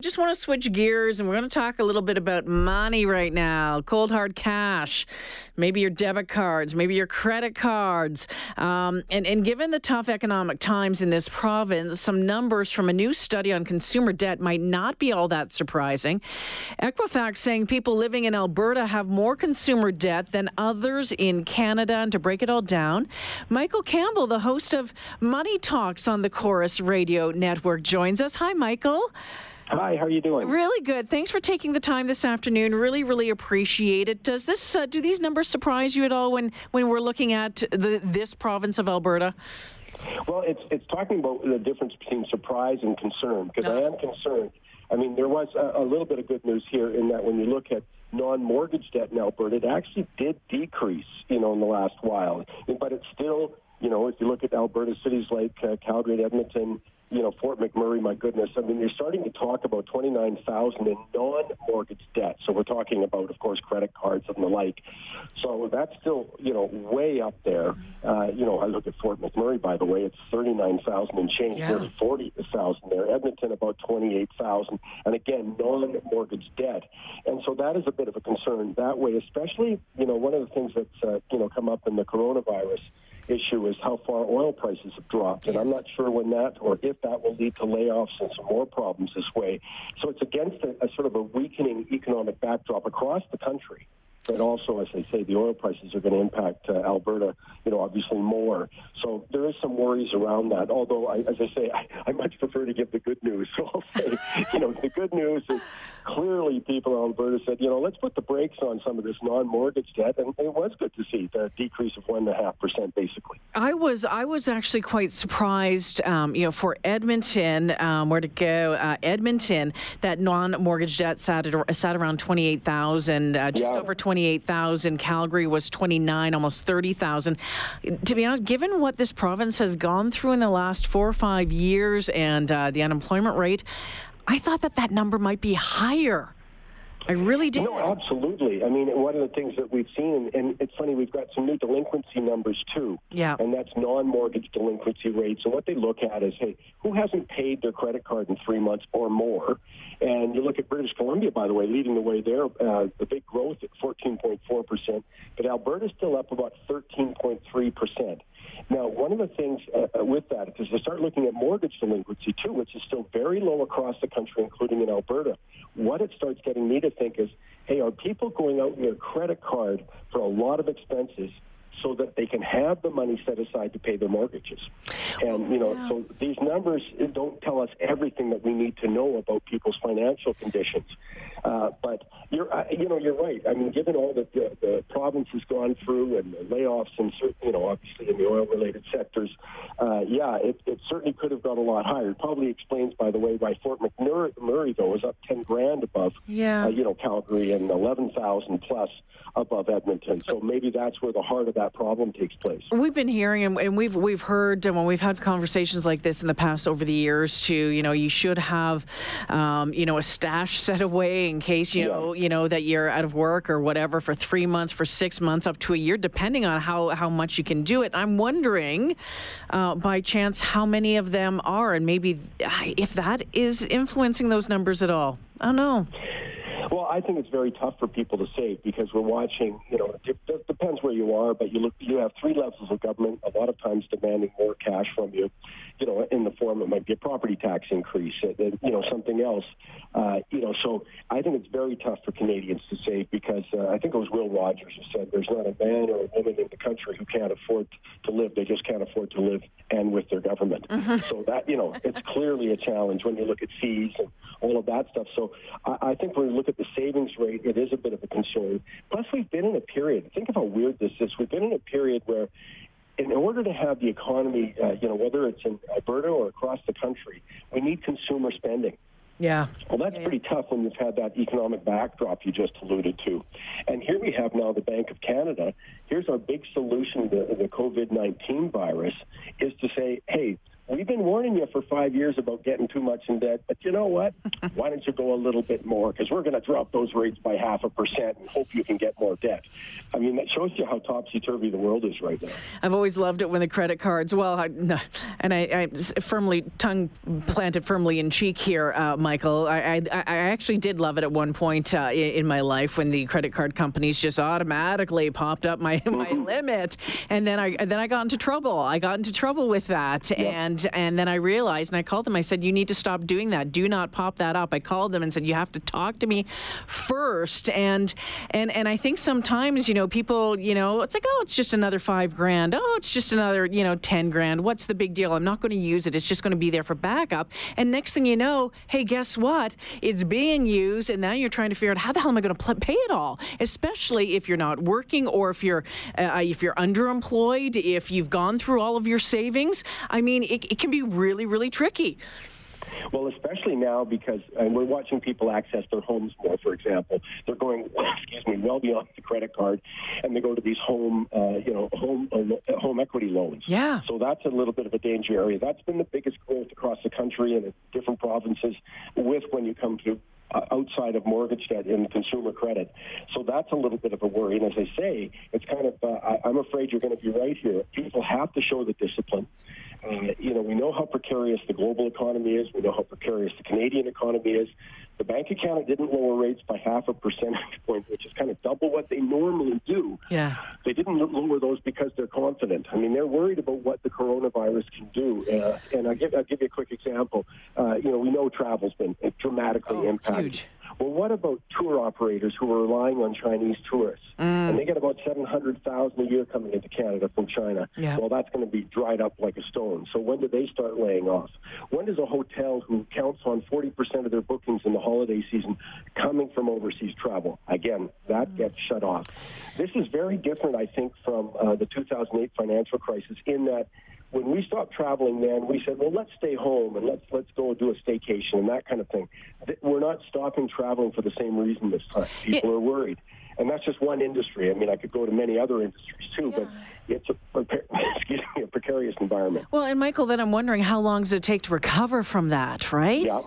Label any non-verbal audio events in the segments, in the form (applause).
Just want to switch gears and we're going to talk a little bit about money right now. Cold hard cash, maybe your debit cards, maybe your credit cards. Um, and, and given the tough economic times in this province, some numbers from a new study on consumer debt might not be all that surprising. Equifax saying people living in Alberta have more consumer debt than others in Canada. And to break it all down, Michael Campbell, the host of Money Talks on the Corus Radio Network, joins us. Hi, Michael. Hi, how are you doing? Really good. Thanks for taking the time this afternoon. Really, really appreciate it. Does this uh, do these numbers surprise you at all when when we're looking at the, this province of Alberta? Well, it's it's talking about the difference between surprise and concern because no. I am concerned. I mean, there was a, a little bit of good news here in that when you look at non-mortgage debt in Alberta, it actually did decrease, you know, in the last while, but it's still you know, if you look at Alberta cities like uh, Calgary, Edmonton, you know, Fort McMurray, my goodness. I mean, you're starting to talk about 29,000 in non-mortgage debt. So we're talking about, of course, credit cards and the like. So that's still, you know, way up there. Uh, you know, I look at Fort McMurray, by the way, it's 39,000 and change, yeah. 40,000 there. Edmonton, about 28,000. And again, non-mortgage debt. And so that is a bit of a concern that way, especially, you know, one of the things that's, uh, you know, come up in the coronavirus issue is how far oil prices have dropped. And I'm not sure when that or if that will lead to layoffs and some more problems this way. So it's against a, a sort of a weakening economic backdrop across the country. But also, as I say, the oil prices are going to impact uh, Alberta, you know, obviously more. So there is some worries around that. Although, I, as I say, (laughs) I, I much prefer to give the good news. (laughs) So I'll say, you know, the good news is clearly people in Alberta said, you know, let's put the brakes on some of this non-mortgage debt, and it was good to see the decrease of one and a half percent, basically. I was I was actually quite surprised, um, you know, for Edmonton, um, where to go, uh, Edmonton, that non-mortgage debt sat at, sat around twenty eight thousand, uh, just yeah. over twenty eight thousand. Calgary was twenty nine, almost thirty thousand. To be honest, given what this province has gone through in the last four or five years and uh, the unemployment rate, I thought that that number might be higher. I really did. No, absolutely. I mean, one of the things that we've seen, and it's funny, we've got some new delinquency numbers too. Yeah. And that's non-mortgage delinquency rates. And what they look at is, hey, who hasn't paid their credit card in three months or more? And you look at British Columbia, by the way, leading the way there, uh, the big growth at 14.4 percent, but Alberta's still up about 13.3 percent. Now, one of the things uh, uh with that is to start looking at mortgage delinquency too, which is still very low across the country, including in Alberta. What it starts getting me to think is, hey, are people going out in their credit card for a lot of expenses so that they can have the money set aside to pay their mortgages. And you know, so these numbers don't tell us everything that we need to know about people's financial conditions. Uh, but you're, uh, you know, you're right. I mean, given all that the, the province has gone through and the layoffs and you know, obviously in the oil-related sectors, uh, yeah, it, it certainly could have gone a lot higher. It probably explains, by the way, why Fort McMurray though is up ten grand above, yeah. Uh, you know, Calgary and eleven thousand plus above Edmonton. So maybe that's where the heart of that problem takes place. We've been hearing and we've we've heard and when we've had conversations like this in the past over the years too. You know, you should have, um, you know, a stash (laughs) set away in case you yeah. know you know that you're out of work or whatever for three months, for six months, up to a year, depending on how how much you can do it. I'm wondering, uh, by chance, how many of them are, and maybe if that is influencing those numbers at all. I don't know. Well, I think it's very tough for people to save because we're watching. You know, it, depends where you are, but you look. You have three levels of government. A lot of times demanding more cash from you. You know, in the form it might be a property tax increase. You know, something else. Uh, you know, so I think it's very tough for Canadians to save because uh, I think it was Will Rogers who said there's not a man or a woman in the country who can't afford to live. They just can't afford to live and with their government. Mm-hmm. So that you know, it's clearly a challenge when you look at fees and all of that stuff. So I, I think when we look at the savings rate, it is a bit of a concern. Plus, we've been in a period. Think of how weird this is. We've been in a period where in order to have the economy, uh, you know, whether it's in Alberta or across the country, we need consumer spending. Yeah. Well, that's yeah. pretty tough when you've had that economic backdrop you just alluded to. And here we have now the Bank of Canada. Here's our big solution to the COVID 19 virus is to say, hey, we've been warning you for five years about getting too much in debt, but you know what? (laughs) Why don't you go a little bit more? Because we're going to drop those rates by half a percent and hope you can get more debt. I mean, that shows you how topsy turvy the world is right now. I've always loved it when the credit cards, well, I, and I, I, firmly, tongue planted firmly in cheek here, uh, Michael. I, I, I, actually did love it at one point uh, in, my life when the credit card companies just automatically popped up my, my mm-hmm. limit. And then I, then I got into trouble. I got into trouble with that. Yep. And, and then I realized, and I called them, I said, you need to stop doing that. Do not pop that up. I called them and said, you have to talk to me first. And, and, and I think sometimes, you know, people, you know, it's like, oh, it's just another five grand. Oh, it's just another, you know, 10 grand. What's the big deal? I'm not going to use it. It's just going to be there for backup. And next thing you know, hey, guess what? It's being used. And now you're trying to figure out how the hell am I going to pay it all? Especially if you're not working or if you're, uh, if you're underemployed, if you've gone through all of your savings. I mean, it, it can be really, really tricky. Well, especially now because and we're watching people access their homes more. For example, they're going, (coughs) excuse me, well beyond the credit card, and they go to these home, uh, you know, home uh, home equity loans. Yeah. So that's a little bit of a danger area. That's been the biggest growth across the country and in different provinces. With when you come to uh, outside of mortgage debt in consumer credit. So that's a little bit of a worry. And as I say, it's kind of, uh, I, I'm afraid you're going to be right here. People have to show the discipline. Uh, you know, we know how precarious the global economy is. We know how precarious the Canadian economy is. The Bank of Canada didn't lower rates by half a percentage (laughs) point, which is kind of double what they normally do. Yeah. They didn't lower those because they're confident. I mean, they're worried about what the coronavirus can do. Uh, and I'll give, I'll give you a quick example. Uh, you know, we know travel's been dramatically oh, impacted. Huge. Well, what about tour operators who are relying on Chinese tourists? Mm. And they get about 700,000 a year coming into Canada from China. Yeah. Well, that's going to be dried up like a stone. So when do they start laying off? When does a hotel who counts on 40% of their bookings in the holiday season coming from overseas travel? Again, that mm. gets shut off. This is very different, I think, from uh, the 2008 financial crisis in that when we stopped traveling then, we said, well, let's stay home and let's let's go do a staycation and that kind of thing. We're not stopping traveling for the same reason this time. People are worried and that's just one industry. I mean, I could go to many other industries too, yeah. but it's a (laughs) excuse precarious environment. Well, and Michael, then I'm wondering how long does it take to recover from that, right? Yeah,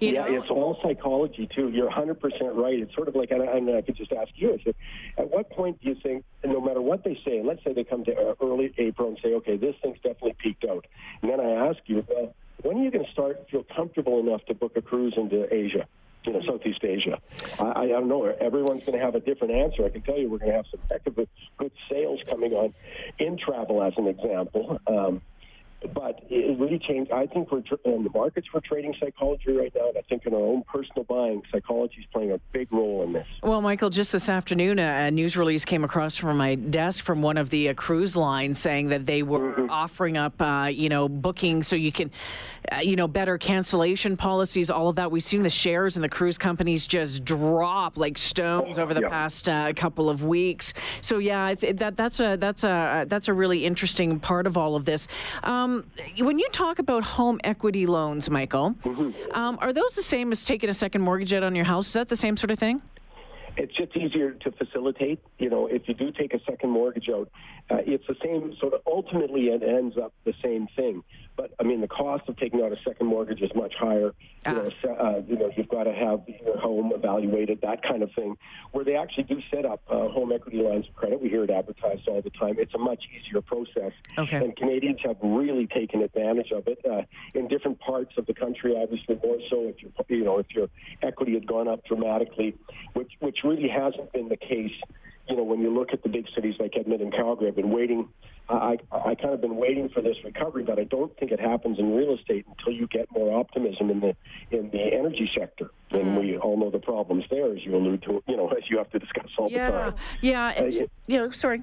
you yeah, know? it's all psychology too. You're 100 percent right. It's sort of like, and I, I could just ask you, said, at what point do you think, no matter what they say, let's say they come to uh, early April and say, okay, this thing's definitely peaked out, and then I ask you, well, when are you going to start feel comfortable enough to book a cruise into Asia? You know, Southeast Asia. I, I don't know. Everyone's going to have a different answer. I can tell you we're going to have some heck of a good sales coming on in travel, as an example. Um, but it really changed. I think we're in the markets for trading psychology right now, and I think in our own personal buying, psychology is playing a big role in this. Well, Michael, just this afternoon, a, news release came across from my desk from one of the uh, cruise lines saying that they were mm-hmm. offering up, uh, you know, booking so you can, uh, you know, better cancellation policies, all of that. We've seen the shares in the cruise companies just drop like stones oh, over the yeah. past uh, couple of weeks. So yeah, it's it, that that's a that's a that's a really interesting part of all of this. Um, um, when you talk about home equity loans, Michael, mm-hmm. um, are those the same as taking a second mortgage out on your house? Is that the same sort of thing? It's just easier to facilitate. You know, if you do take a second mortgage out, uh, it's the same sort of ultimately it ends up the same thing. But I mean, the cost of taking out a second mortgage is much higher. You know, ah. uh, you know, you've got to have your home evaluated, that kind of thing. Where they actually do set up uh, home equity lines of credit, we hear it advertised all the time. It's a much easier process, okay. and Canadians have really taken advantage of it uh, in different parts of the country. Obviously, more so if you you know if your equity had gone up dramatically, which which really hasn't been the case you know, when you look at the big cities like Edmonton and Calgary, I've been waiting. I, I kind of been waiting for this recovery, but I don't think it happens in real estate until you get more optimism in the in the energy sector. And mm. we all know the problems there, as you allude to, you know, (laughs) as you have to discuss all yeah. the time. Yeah, yeah, uh, yeah. Sorry.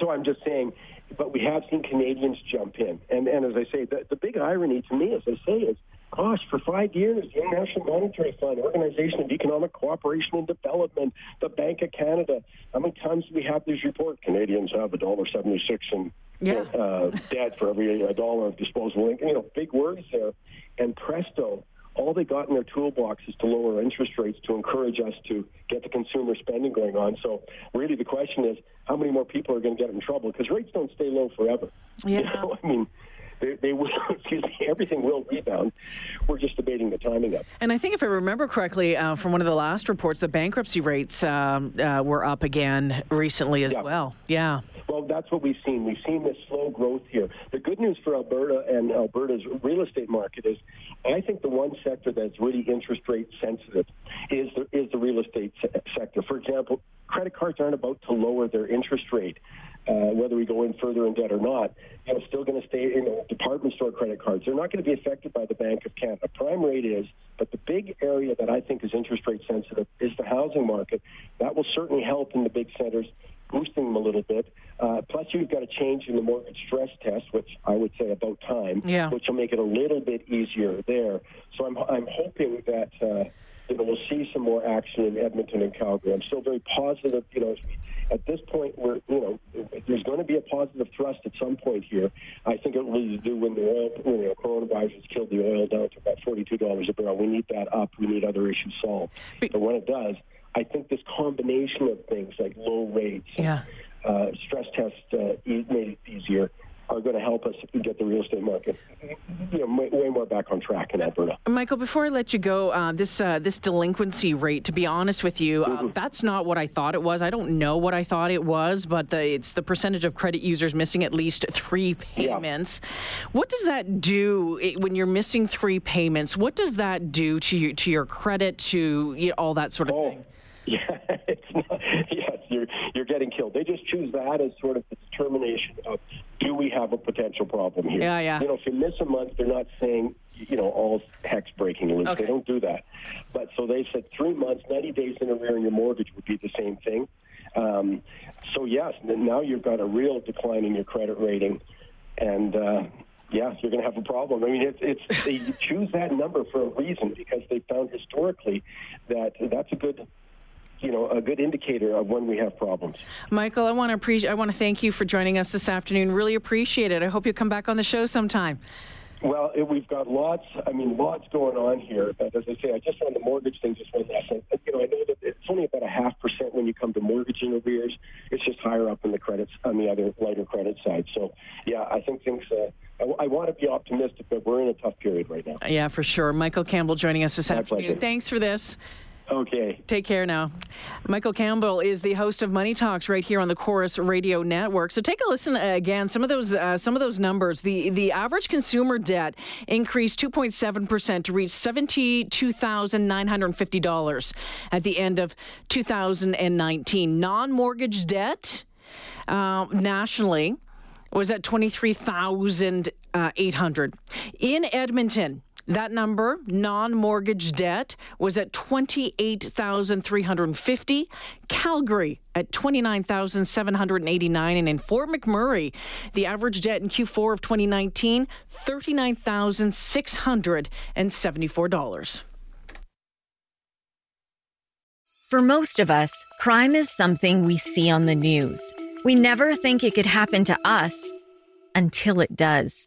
So I'm just saying, but we have seen Canadians jump in, and and as I say, the, the big irony to me, as I say, is gosh, for five years, the International Monetary Fund, Organization of Economic Cooperation and Development, the Bank of Canada. How many times do we have these reports? Canadians have a dollar seventy-six in yeah. uh, debt for every dollar of disposable income. You know, big words there. And presto, all they got in their toolbox is to lower interest rates to encourage us to get the consumer spending going on. So, really, the question is, how many more people are going to get in trouble? Because rates don't stay low forever. Yeah. (laughs) You know, I mean they, they will. (laughs) Excuse me. Everything will rebound. We're just debating the timing of. it. And I think if I remember correctly uh, from one of the last reports, the bankruptcy rates um, uh, were up again recently as Yeah. well. Yeah. Well, that's what we've seen. We've seen this slow growth here. The good news for Alberta and Alberta's real estate market is, I think the one sector that's really interest rate sensitive is the, is the real estate se- sector. For example, credit cards aren't about to lower their interest rate, uh, whether we go in further in debt or not. You know, still going to stay. You know, department store credit cards. They're not going to be affected by the Bank of Canada. Prime rate is, but the big area that I think is interest rate sensitive is the housing market. That will certainly help in the big centers boosting them a little bit. Uh, plus, you've got a change in the mortgage stress test, which I would say about time, Yeah. which will make it a little bit easier there. So I'm, I'm hoping that uh, you know we'll see some more action in Edmonton and Calgary. I'm still very positive. You know, at this point, we're you know there's going to be a positive thrust at some point here. I think it will to do when the oil, when the coronavirus has killed the oil down to about forty-two dollars a barrel. We need that up. We need other issues solved. But- But when it does, I think this combination of things like low rates, Yeah. uh, stress test uh, made it easier, are going to help us get the real estate market, you know, way, more back on track in Alberta. Michael, before I let you go, uh, this uh, this delinquency rate, to be honest with you, uh, that's not what I thought it was. I don't know what I thought it was, but the, it's the percentage of credit users missing at least three Yeah. payments. What does that do i- when you're missing three payments? What does that do to you, to your credit, to you know, all that sort of Oh, thing? (laughs) yeah, it's not, (laughs) yes, you're you're getting killed. They just choose that as sort of the determination of do we have a potential problem here? Yeah, yeah. You know, if you miss a month, they're not saying you know all heck's breaking loose. Okay. They don't do that. But so they said three months, ninety days in arrear in your mortgage would be the same thing. Um, so yes, now you've got a real decline in your credit rating, and. Uh, yeah, you're going to have a problem. I mean, it's, it's they (laughs) choose that number for a reason because they found historically that that's a good you know, a good indicator of when we have problems. Michael, I want to appreciate. I want to thank you for joining us this afternoon. Really appreciate it. I hope you come back on the show sometime. Well, it, we've got lots. I mean, lots going on here. But as I say, I just on the mortgage thing, just one last thing. You know, I know that it's only about a half percent when you come to mortgaging arrears. It's just higher up in the credits on the other lighter credit side. So, yeah, I think things. Uh, I, I want to be optimistic, but we're in a tough period right now. Yeah, for sure. Michael Campbell joining us this My afternoon. pleasure. Thanks for this. Okay. Take care now. Michael Campbell is the host of Money Talks right here on the Corus Radio Network. So take a listen uh, again. Some of those, uh, some of those numbers. The the average consumer debt increased 2.7 percent to reach 72,950 dollars at the end of 2019. Non-mortgage debt uh, nationally was at 23,800. In Edmonton, that number, non-mortgage debt, was at 28,350. Calgary at 29,789 and in Fort McMurray, the average debt in Q4 of 2019, $39,674. For most of us, crime is something we see on the news. We never think it could happen to us until it does.